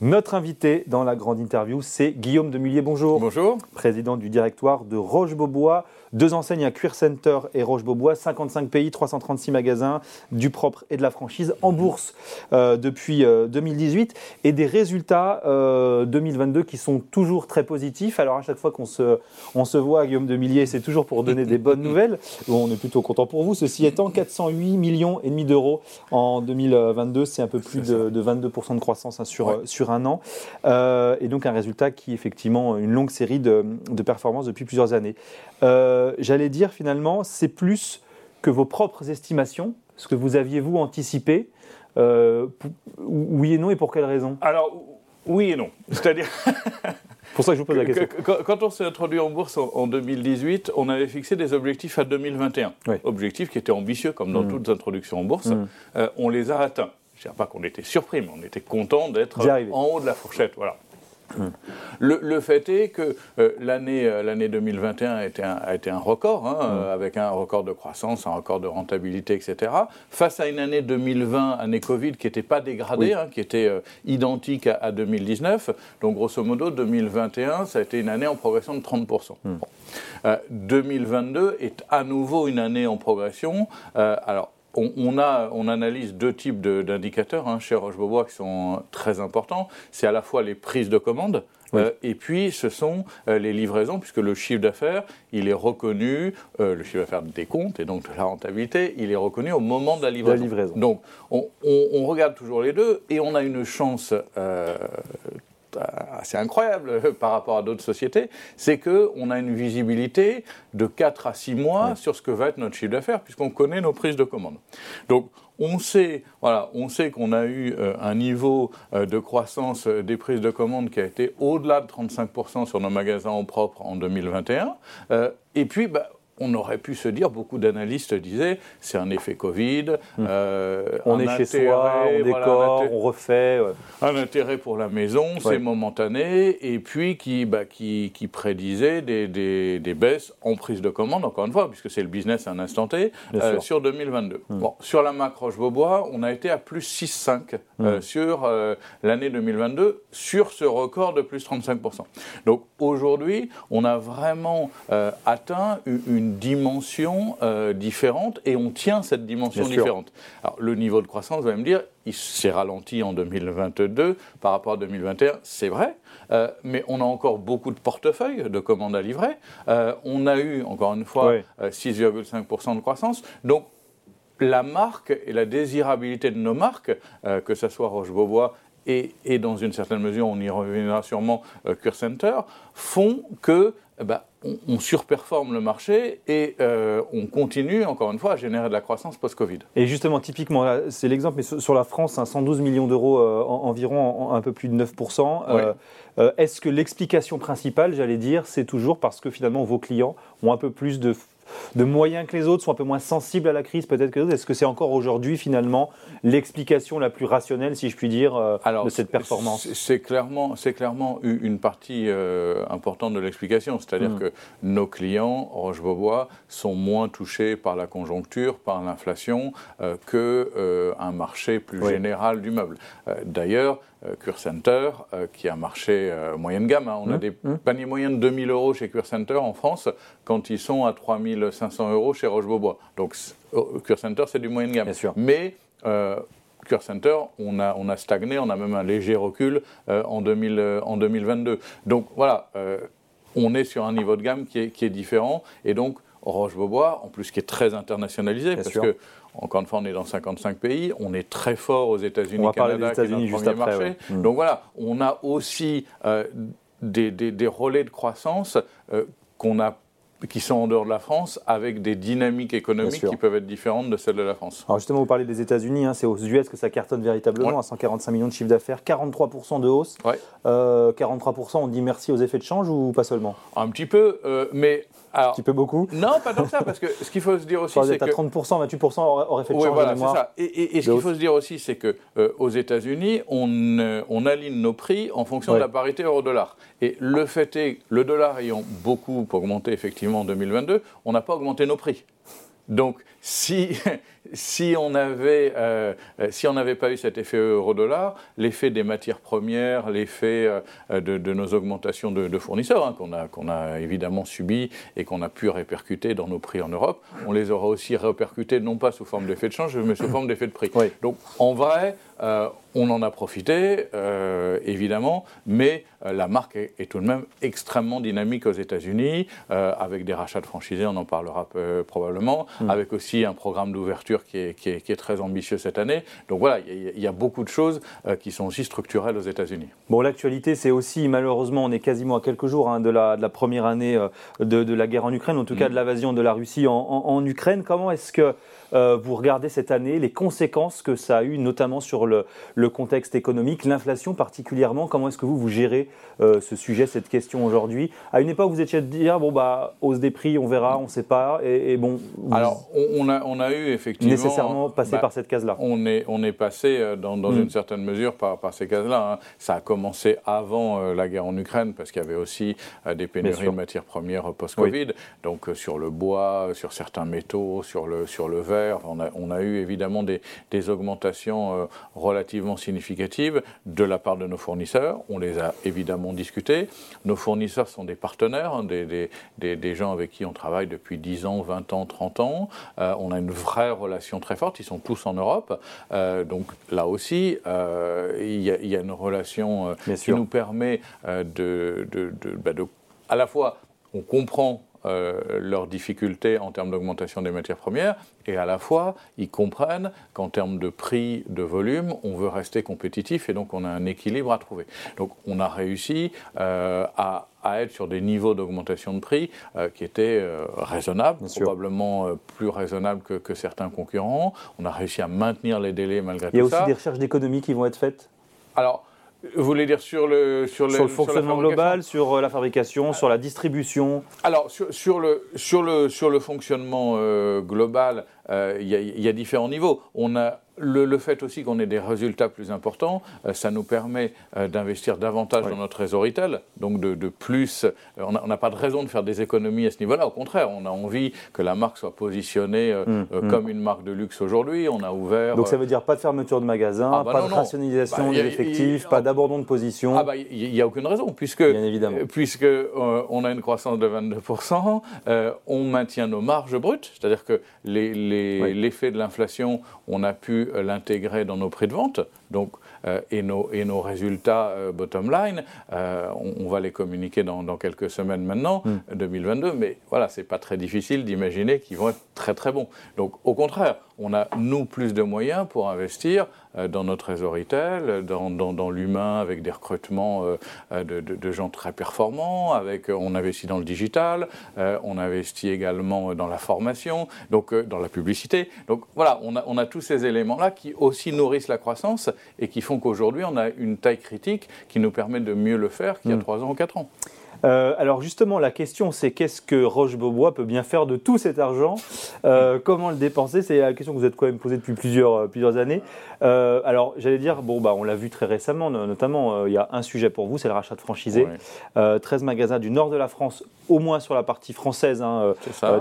Notre invité dans la grande interview, c'est Guillaume Demullier. Bonjour. Bonjour. Président du directoire de Roche-Beaubois. Deux enseignes à Cuir Center et Roche-Beaubois, 55 pays, 336 magasins, du propre et de la franchise en bourse euh, depuis 2018 euh, et des résultats 2022 euh, qui sont toujours très positifs. Alors à chaque fois qu'on se, on se voit, Guillaume Demillier, c'est toujours pour donner des bonnes nouvelles. on est plutôt content pour vous. Ceci étant, 408 millions et demi d'euros en 2022, c'est un peu plus de, 22% de croissance hein, sur, sur un an. et donc un résultat qui effectivement une longue série de, de performances depuis plusieurs années. Euh, j'allais dire finalement, c'est plus que vos propres estimations, ce que vous aviez vous anticipé. Euh, oui et non, et pour quelle raison? Alors, oui et non. C'est-à-dire. pour ça que je vous pose la question. Quand on s'est introduit en bourse en 2018, on avait fixé des objectifs à 2021. Objectifs qui étaient ambitieux, comme dans mm. toutes les introductions en bourse. Mm. Euh, on les a atteints. Je ne dis pas qu'on était surpris, mais on était content d'être en haut de la fourchette. Voilà. Le, fait est que euh, l'année, 2021 euh, a été un, a été un record, hein, euh, avec un record de croissance, un record de rentabilité, etc. Face à une année 2020, année Covid, qui n'était pas dégradée, hein, qui était identique à, 2019. Donc grosso modo, 2021, ça a été une année en progression de 30%. 2022 est à nouveau une année en progression. alors on, a, on, analyse deux types d'indicateurs hein, chez Roche-Beaubois qui sont très importants. C'est à la fois les prises de commandes, euh, et puis, ce sont euh, les livraisons, puisque le chiffre d'affaires, il est reconnu, euh, le chiffre d'affaires des comptes et donc de la rentabilité, il est reconnu au moment de la livraison. Donc, on, on, regarde toujours les deux et on a une chance assez incroyable par rapport à d'autres sociétés, c'est qu'on a une visibilité de 4 à 6 mois sur ce que va être notre chiffre d'affaires, puisqu'on connaît nos prises de commande. Donc, on sait, voilà, on sait qu'on a eu euh, un niveau euh, de croissance euh, des prises de commande qui a été au-delà de 35% sur nos magasins en propre en 2021. et puis, bah, on aurait pu se dire, beaucoup d'analystes disaient, c'est un effet Covid. Hmm. Euh, on est chez soi, on décore, on refait. Un intérêt pour la maison, c'est momentané, et puis qui, bah, qui, prédisait des, baisses en prise de commande, encore une fois, puisque c'est le business à un instant T, euh, sur 2022. Hmm. Bon, sur la Mac Roche-Beaubois, on a été à plus 6,5 euh, hmm. sur l'année 2022, sur ce record de plus 35%. Donc aujourd'hui, on a vraiment atteint une dimension euh, différente et on tient cette dimension différente. Alors, le niveau de croissance, vous allez me dire, il s'est ralenti en 2022 par rapport à 2021, c'est vrai, euh, mais on a encore beaucoup de portefeuilles de commandes à livrer. Euh, on a eu, encore une fois, 6,5% de croissance. Donc, la marque et la désirabilité de nos marques, que ce soit Roche-Beaubois et, et, dans une certaine mesure, on y reviendra sûrement, Cure Center, font que bah, on, surperforme le marché et euh, on continue, encore une fois, à générer de la croissance post-Covid. Et justement, typiquement, c'est l'exemple, mais sur la France, 112 millions d'euros euh, environ, un peu plus de 9%. Euh, est-ce que l'explication principale, j'allais dire, c'est toujours parce que finalement vos clients ont un peu plus de de moyens que les autres, sont un peu moins sensibles à la crise peut-être que les autres Est-ce que c'est encore aujourd'hui finalement l'explication la plus rationnelle, si je puis dire, euh, de cette performance? C'est clairement, clairement une partie euh, importante de l'explication. C'est-à-dire hmm. que nos clients, Roche-Beaubois, sont moins touchés par la conjoncture, par l'inflation, euh, qu'un marché plus général du meuble. D'ailleurs, euh, Cure Center, euh, qui est un marché euh, moyenne gamme. Hein. On a mmh. des mmh. paniers moyens de 2000 euros chez Cure Center en France, quand ils sont à 3500 euros chez Roche-Beaubois. Donc Cure Center, c'est du moyenne gamme. Bien sûr. Mais Cure Center, on a, on a stagné, on a même un léger recul en, 2000, en 2022. Donc voilà, on est sur un niveau de gamme qui est, qui est différent. Et donc, Roche-Beaubois, en plus qui est très internationalisé, parce que encore une fois, on est dans 55 pays, on est très fort aux États-Unis, Canada, qui est notre premier marché. Mm. Donc voilà, on a aussi euh, des, des, relais de croissance euh, qu'on a qui sont en dehors de la France, avec des dynamiques économiques qui peuvent être différentes de celles de la France. Alors justement, vous parlez des États-Unis, hein, c'est aux US que ça cartonne véritablement, à 145 millions de chiffre d'affaires, 43% de hausse. 43%, euh, on dit merci aux effets de change ou pas seulement? Un petit peu, mais un petit peu beaucoup Non, pas tant que ça, parce que ce qu'il faut se dire aussi, c'est que... à 30%, 28% aurait fait de oui, voilà, c'est ça. Et, ce qu'il faut se dire aussi, c'est que euh, aux États-Unis, on, euh, on, aligne nos prix en fonction de la parité euro-dollar. Et le fait est, le dollar ayant beaucoup augmenté effectivement en 2022, on n'a pas augmenté nos prix. Donc, si, si on avait, euh, si on n'avait pas eu cet effet euro-dollar, l'effet des matières premières, l'effet euh, de, nos augmentations de, fournisseurs, hein, qu'on a, évidemment subi et qu'on a pu répercuter dans nos prix en Europe, on les aura aussi répercutés non pas sous forme d'effet de change, mais sous forme d'effet de prix. Donc, en vrai, euh, on en a profité, euh, évidemment, mais euh, la marque est, tout de même extrêmement dynamique aux États-Unis, avec des rachats de franchisés, on en parlera probablement, hmm. avec aussi un programme d'ouverture qui est, très ambitieux cette année. Donc voilà, il y, a beaucoup de choses qui sont aussi structurelles aux États-Unis. Bon, l'actualité, c'est aussi, malheureusement, on est quasiment à quelques jours hein, de, la, première année de, la guerre en Ukraine, en tout cas hmm. de l'invasion de la Russie en Ukraine. Comment est-ce que euh, vous regardez cette année les conséquences que ça a eu, notamment sur le, contexte économique, l'inflation particulièrement. Comment est-ce que vous, vous gérez euh, ce sujet, cette question aujourd'hui? À une époque, vous étiez de dire, bon, bah, hausse des prix, on verra, on ne sait pas. Et, bon. Alors, on a, on a eu effectivement. Nécessairement passé bah, par cette case-là. On est, on est passé, euh, dans, dans mm. une certaine mesure, par, par ces cases-là. Hein. Ça a commencé avant la guerre en Ukraine, parce qu'il y avait aussi des pénuries de matières premières post-Covid. Donc, sur le bois, sur certains métaux, sur le, sur le verre on a, eu évidemment des, augmentations euh, relativement significatives de la part de nos fournisseurs. On les a évidemment discutées. Nos fournisseurs sont des partenaires, hein, des, gens avec qui on travaille depuis 10 ans, 20 ans, 30 ans. Euh, on a une vraie relation très forte. Ils sont tous en Europe. Euh, donc là aussi, il y, a une relation qui nous permet bah, de, à la fois, on comprend euh, leurs difficultés en termes d'augmentation des matières premières, et à la fois, ils comprennent qu'en termes de prix, de volume, on veut rester compétitif, et donc on a un équilibre à trouver. Donc on a réussi euh, à, être sur des niveaux d'augmentation de prix euh, qui étaient raisonnables, probablement plus raisonnables que, que, certains concurrents. On a réussi à maintenir les délais malgré tout ça. Il y a aussi des recherches d'économie qui vont être faites? Alors, vous voulez dire sur le sur, le, fonctionnement global, sur euh, la fabrication, sur la distribution Alors sur, sur, le sur le sur le fonctionnement euh, global, euh, il y, y, a différents niveaux. On a le, fait aussi qu'on ait des résultats plus importants, euh, ça nous permet euh, d'investir davantage dans notre réseau retail, donc de, plus. Euh, on n'a pas de raison de faire des économies à ce niveau-là. Au contraire, on a envie que la marque soit positionnée mmh, mmh. comme une marque de luxe aujourd'hui. On a ouvert. Donc ça veut dire pas de fermeture de magasin, ah, bah pas de rationalisation bah, d'effectifs, pas d'abandon de position. Ah bah il n'y a aucune raison puisque puisque on a une croissance de 22% on maintient nos marges brutes, c'est-à-dire que l'effet de l'inflation, on a pu euh, l'intégrer dans nos prix de vente. Donc, euh, et, nos, et, nos, résultats euh, bottom line, on, va les communiquer dans, quelques semaines maintenant, 2022. Hmm. Mais voilà, c'est pas très difficile d'imaginer qu'ils vont être très très bons. Donc, au contraire, on a nous plus de moyens pour investir dans notre réseau retail, dans, dans, l'humain avec des recrutements de, de, gens très performants. Avec, on investit dans le digital, on investit également dans la formation, donc dans la publicité. Donc voilà, on a, on a tous ces éléments-là qui aussi nourrissent la croissance et qui font qu'aujourd'hui, on a une taille critique qui nous permet de mieux le faire qu'il y a 3 hmm. ans ou 4 ans. Euh, alors justement, la question c'est qu'est-ce que Roche-Beaubois peut bien faire de tout cet argent euh, Comment le dépenser? C'est la question que vous êtes quand même posée depuis plusieurs, euh, plusieurs années. alors j'allais dire, bon, bah, on l'a vu très récemment, notamment il y a un sujet pour vous, c'est le rachat de franchisés. 13 magasins du nord de la France, au moins sur la partie française, hein,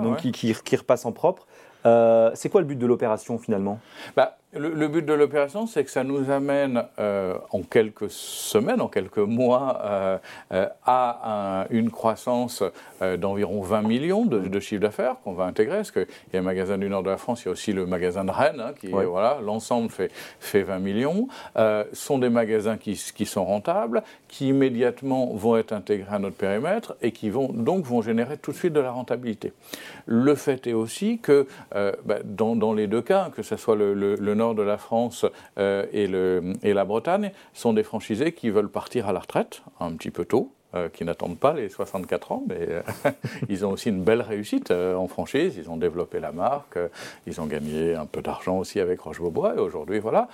donc qui, qui, qui, repassent en propre. c'est quoi le but de l'opération finalement? Bah, le, but de l'opération, c'est que ça nous amène euh, en quelques semaines, en quelques mois, euh, euh, à une croissance d'environ 20 millions de, de chiffre d'affaires qu'on va intégrer. Parce qu'il y a un magasin du nord de la France, il y a aussi le magasin de Rennes, hein, qui, voilà, l'ensemble fait, fait 20 millions. Ce sont des magasins qui, qui, sont rentables, qui immédiatement vont être intégrés à notre périmètre et qui vont donc vont générer tout de suite de la rentabilité. Le fait est aussi que bah, dans, dans, les deux cas, que ce soit le, le, le nord de la France euh, et, et la Bretagne sont des franchisés qui veulent partir à la retraite un petit peu tôt euh, qui n'attendent pas les 64 ans, mais euh, ils ont aussi une belle réussite euh, en franchise. Ils ont développé la marque, ils ont gagné un peu d'argent aussi avec Roche-Beaubois, et aujourd'hui, voilà,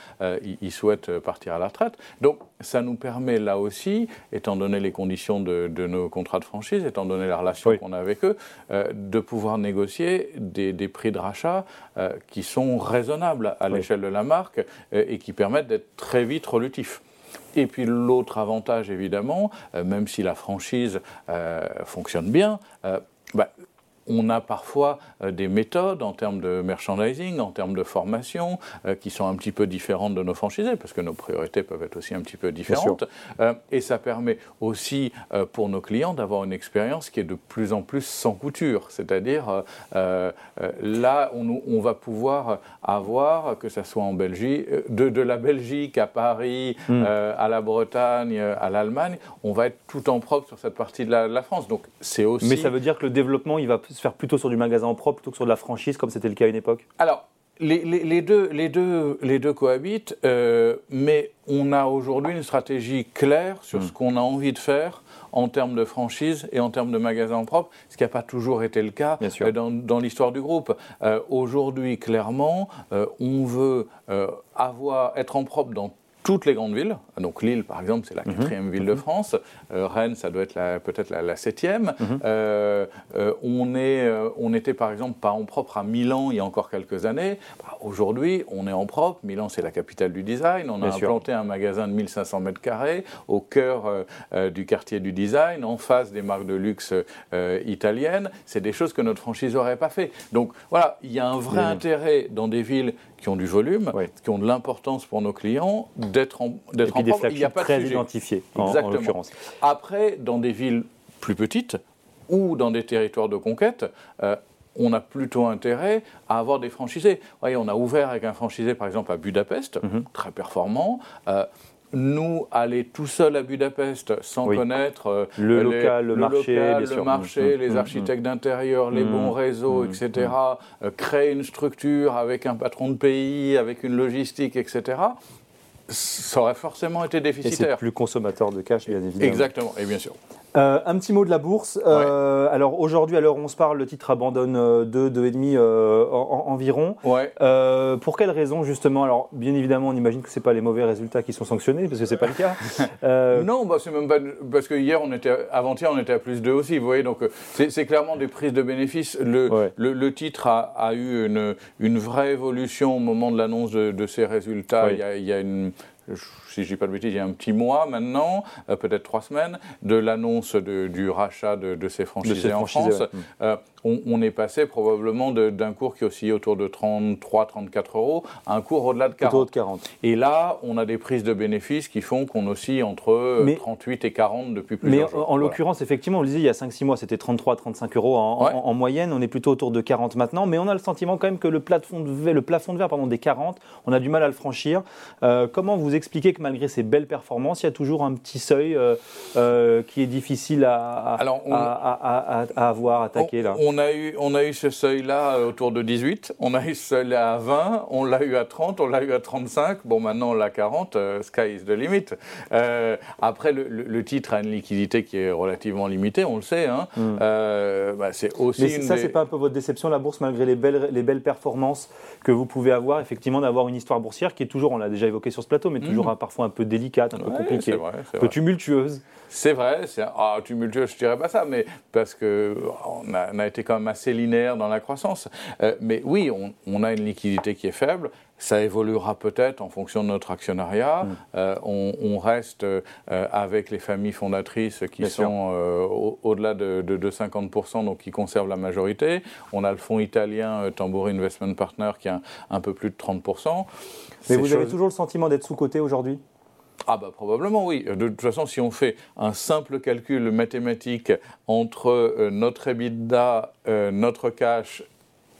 ils, souhaitent partir à la retraite. Donc, ça nous permet là aussi, étant donné les conditions de, nos contrats de franchise, étant donné la relation qu'on a avec eux, de pouvoir négocier des, des prix de rachat qui sont raisonnables à l'échelle de la marque et qui permettent d'être très vite relutifs. Et puis l'autre avantage, évidemment, euh, même si la franchise euh, fonctionne bien, euh, on a parfois euh, des méthodes en termes de merchandising, en termes de formation, euh, qui sont un petit peu différentes de nos franchisés, parce que nos priorités peuvent être aussi un petit peu différentes. Euh, et ça permet aussi pour nos clients d'avoir une expérience qui est de plus en plus sans couture. C'est-à-dire, là, on, va pouvoir avoir, que ce soit en Belgique, de, la Belgique à Paris, hmm. à la Bretagne, à l'Allemagne, on va être tout en propre sur cette partie de la, de la France. Donc, c'est aussi. Mais ça veut dire que le développement, il va se faire plutôt sur du magasin en propre plutôt que sur de la franchise, comme c'était le cas à une époque Alors, les, les, deux, les, deux, les deux cohabitent, euh, mais on a aujourd'hui une stratégie claire sur hmm. ce qu'on a envie de faire en termes de franchise et en termes de magasin en propre, ce qui n'a pas toujours été le cas euh, dans, dans l'histoire du groupe. Euh, aujourd'hui, clairement, on veut avoir, être en propre dans toutes les grandes villes. Donc Lille, par exemple, c'est la mhm. quatrième ville de mhm. France. Euh, Rennes, ça doit être peut-être la, septième. Mhm. Euh, euh, on, est, on était, par exemple, pas en propre à Milan il y a encore quelques années. Bah, aujourd'hui, on est en propre. Milan, c'est la capitale du design. On a implanté un magasin de 1500 mètres carrés au cœur du quartier du design, en face des marques de luxe italiennes. C'est des choses que notre franchise n'aurait pas fait. Donc voilà, il y a un vrai intérêt dans des villes qui ont du volume, qui ont de l'importance pour nos clients, d'être en, d'être en des Il n'y a pas très identifiés, en, en l'occurrence. Après, dans des villes plus petites ou dans des territoires de conquête, euh, on a plutôt intérêt à avoir des franchisés. Voyez, on a ouvert avec un franchisé, par exemple, à Budapest, mhm. très performant. Euh, nous, aller tout seul à Budapest sans connaître euh, le local, le, marché, le marché les architectes d'intérieur, les bons réseaux, etc., créer une structure avec un patron de pays, avec une logistique, etc., ça aurait forcément été déficitaire. Et c'est plus consommateur de cash, bien évidemment. Exactement, et bien sûr. Euh, un petit mot de la bourse. Euh, alors aujourd'hui, à l'heure où on se parle, le titre abandonne 2, euh, 2,5 euh, environ. Ouais. pour quelle raison justement? Alors bien évidemment, on imagine que ce pas les mauvais résultats qui sont sanctionnés, parce que c'est pas le cas. non, bah, c'est même pas parce que hier, on était avant-hier, on était à plus 2 aussi. Vous voyez, donc c'est clairement des prises de bénéfices. Le, le, titre a, a, eu une, une vraie évolution au moment de l'annonce de, de, ses résultats. Il y, a, il y a une si je dis pas de bêtises, il y a un petit mois maintenant, euh, peut-être trois semaines, de l'annonce du rachat de, ces franchisés en France. Euh, on, est passé probablement d'un cours qui oscillait autour de 33-34 euros à un cours au-delà de 40. de 40. Et là, on a des prises de bénéfices qui font qu'on oscille entre 38 et 40 depuis plusieurs Mais en, l'occurrence, effectivement, on le disait, il y a 5-6 mois, c'était 33-35 euros en, moyenne. On est plutôt autour de 40 maintenant. Mais on a le sentiment quand même que le plafond de verre, le plafond de verre pardon, des 40, on a du mal à le franchir. Euh, comment vous expliquez que malgré ces belles performances, il y a toujours un petit seuil euh, euh, qui est difficile à, à, avoir, attaqué là on a eu, on a eu ce seuil-là euh, autour de 18, on a eu ce seuil-là à 20, on l'a eu à 30, on l'a eu à 35, bon maintenant on l'a à 40, sky is the limit. après, le, titre a une liquidité qui est relativement limitée, on le sait. Hein. Hmm. Bah, c'est aussi. Mais ça, c'est pas un peu votre déception, la bourse, malgré les belles, les belles performances que vous pouvez avoir, effectivement, d'avoir une histoire boursière qui est toujours, on l'a déjà évoqué sur ce plateau, mais toujours hmm. parfois un peu délicate, un peu compliquée, un peu tumultueuse. C'est vrai, c'est ah, tumultueux, je dirais pas ça, mais parce que on a, été quand même assez linéaire dans la croissance. Euh, mais oui, on, a une liquidité qui est faible. Ça évoluera peut-être en fonction de notre actionnariat. Mm. Euh, on, reste euh, avec les familles fondatrices qui sont au-delà de, de, 50%, donc qui conservent la majorité. On a le fonds italien Tambour Investment Partner qui a un, peu plus de 30%. Mais vous avez toujours le sentiment d'être sous-coté aujourd'hui? Ah bah probablement oui. De toute façon, si on fait un simple calcul mathématique entre euh, notre EBITDA, euh, notre cash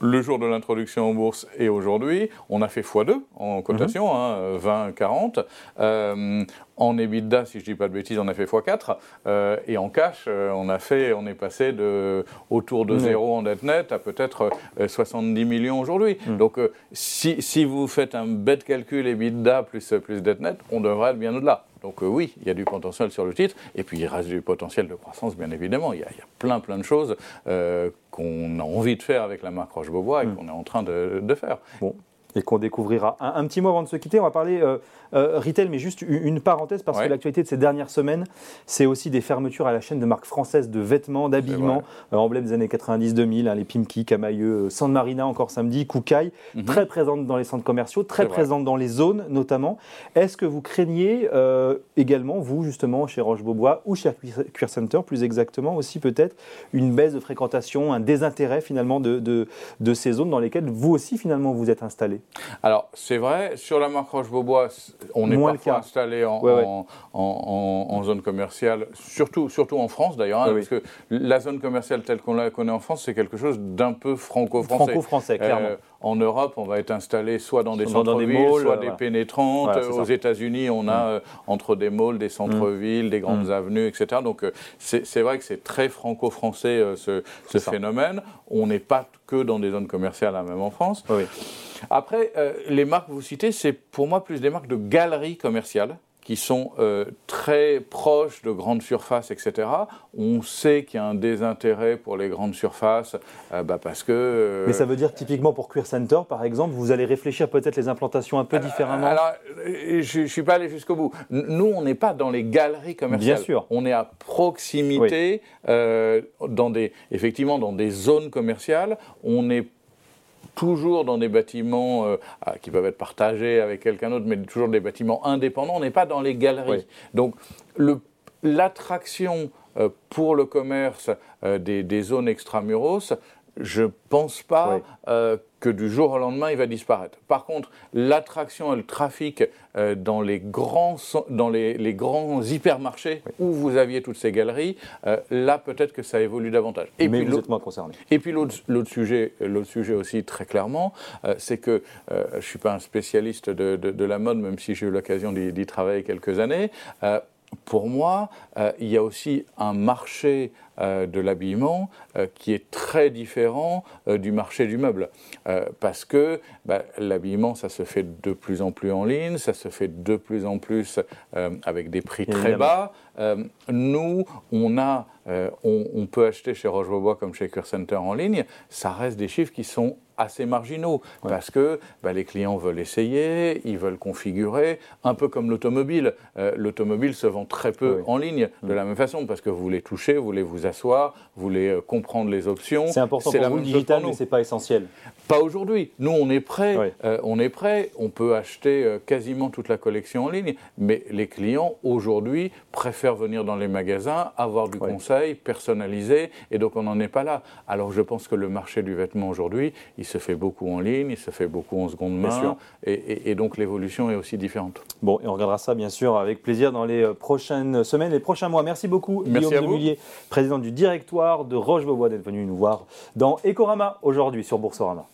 le jour de l'introduction en bourse et aujourd'hui, on a fait x2 en cotation, 20, 40. Mhm. Hein, euh, en EBITDA, si je ne dis pas de bêtises, on a fait x4. Euh, et en cash, euh, on, a fait, on est passé de autour de 0 en dette nette à peut-être 70 millions aujourd'hui. Mhm. Donc si, si, vous faites un bête calcul EBITDA plus, plus dette nette, on devrait être bien au-delà. Donc oui, il y a du potentiel sur le titre, et puis il reste du potentiel de croissance, bien évidemment. Il y a, il y a plein, plein de choses qu'on a envie de faire avec la marque Roche-Beaubois et mm. qu'on est en train de, faire. Bon. Et qu'on découvrira. Un, petit mot avant de se quitter, on va parler euh, euh, retail, mais juste une, parenthèse, parce que l'actualité de ces dernières semaines, c'est aussi des fermetures à la chaîne de marques françaises de vêtements, d'habillement, euh, emblèmes des années 90-2000, hein, les Pimki, Camailleux, San Marina encore samedi, Koukaï, mhm. très présentes dans les centres commerciaux, très présentes dans les zones notamment. Est-ce que vous craignez également, vous justement, chez Roche-Beaubois ou chez Queer Center plus exactement, aussi peut-être une baisse de fréquentation, un désintérêt finalement de, de, de ces zones dans lesquelles vous aussi finalement vous êtes installé? Alors c'est vrai, sur la marque Roche-Beaubois, on est parfois installé en, en, zone commerciale, surtout, surtout en France d'ailleurs, hein, parce que la zone commerciale telle qu'on la connaît en France, c'est quelque chose d'un peu franco-français. Franco-français, clairement. Euh, en Europe, on va être installé soit dans des centres-villes, soit des pénétrantes. Aux États-Unis, on a mm. euh, entre des malls, des centres-villes, des grandes mm. avenues, etc. Donc euh, c'est vrai que c'est très franco-français ce, ce phénomène. On n'est pas que dans des zones commerciales, hein, même en France. Après, les marques que vous citez, c'est pour moi plus des marques de galeries commerciales qui sont euh, très proches de grandes surfaces, etc. On sait qu'il y a un désintérêt pour les grandes surfaces euh, bah, parce que... Euh, Mais ça veut dire typiquement pour Queer Center, par exemple, vous allez réfléchir peut-être les implantations un peu différemment Alors, je ne suis pas allé jusqu'au bout. Nous, on n'est pas dans les galeries commerciales. Bien sûr. On est à proximité, dans des, effectivement dans des zones commerciales. On est toujours dans des bâtiments euh, ah, qui peuvent être partagés avec quelqu'un d'autre, mais toujours des bâtiments indépendants. On n'est pas dans les galeries. Donc l'attraction euh, pour le commerce euh, des, des, zones extramuros, je ne pense pas euh, que du jour au lendemain, il va disparaître. Par contre, l'attraction et le trafic euh, dans, les grands, dans les, grands hypermarchés où vous aviez toutes ces galeries, euh, là, peut-être que ça évolue davantage. Et Mais puis, vous êtes moins concerné. Et puis l'autre sujet, sujet aussi, très clairement, c'est que je ne suis pas un spécialiste de, de, la mode, même si j'ai eu l'occasion d'y travailler quelques années pour moi, il y a aussi un marché de l'habillement euh, qui est très différent euh, du marché du meuble. parce que bah, l'habillement, ça se fait de plus en plus en ligne, ça se fait de plus en plus avec des prix très bas. nous, on a on, peut acheter chez Roche-Beaubois comme chez Cure Center en ligne, ça reste des chiffres qui sont assez marginaux parce que bah, les clients veulent essayer, ils veulent configurer, un peu comme l'automobile. l'automobile se vend très peu en ligne de la même façon parce que vous voulez toucher, vous voulez vous asseoir, vous voulez euh, comprendre les options. C'est important pour vous le digital, mais c'est pas essentiel. Pas aujourd'hui. Nous, on est prêt. Euh, on est prêt. On peut acheter euh, quasiment toute la collection en ligne, mais les clients aujourd'hui préfèrent venir dans les magasins, avoir du conseil personnalisé, et donc on n'en est pas là. Alors je pense que le marché du vêtement aujourd'hui, il se fait beaucoup en ligne, il se fait beaucoup en seconde main, et, et, donc l'évolution est aussi différente. Bon, et on regardera ça bien sûr avec plaisir dans les prochaines semaines, les prochains mois. Merci beaucoup, Merci Guillaume à vous. Du directoire de Roche-Beaubois d'être venu nous voir dans Ecorama aujourd'hui sur Boursorama.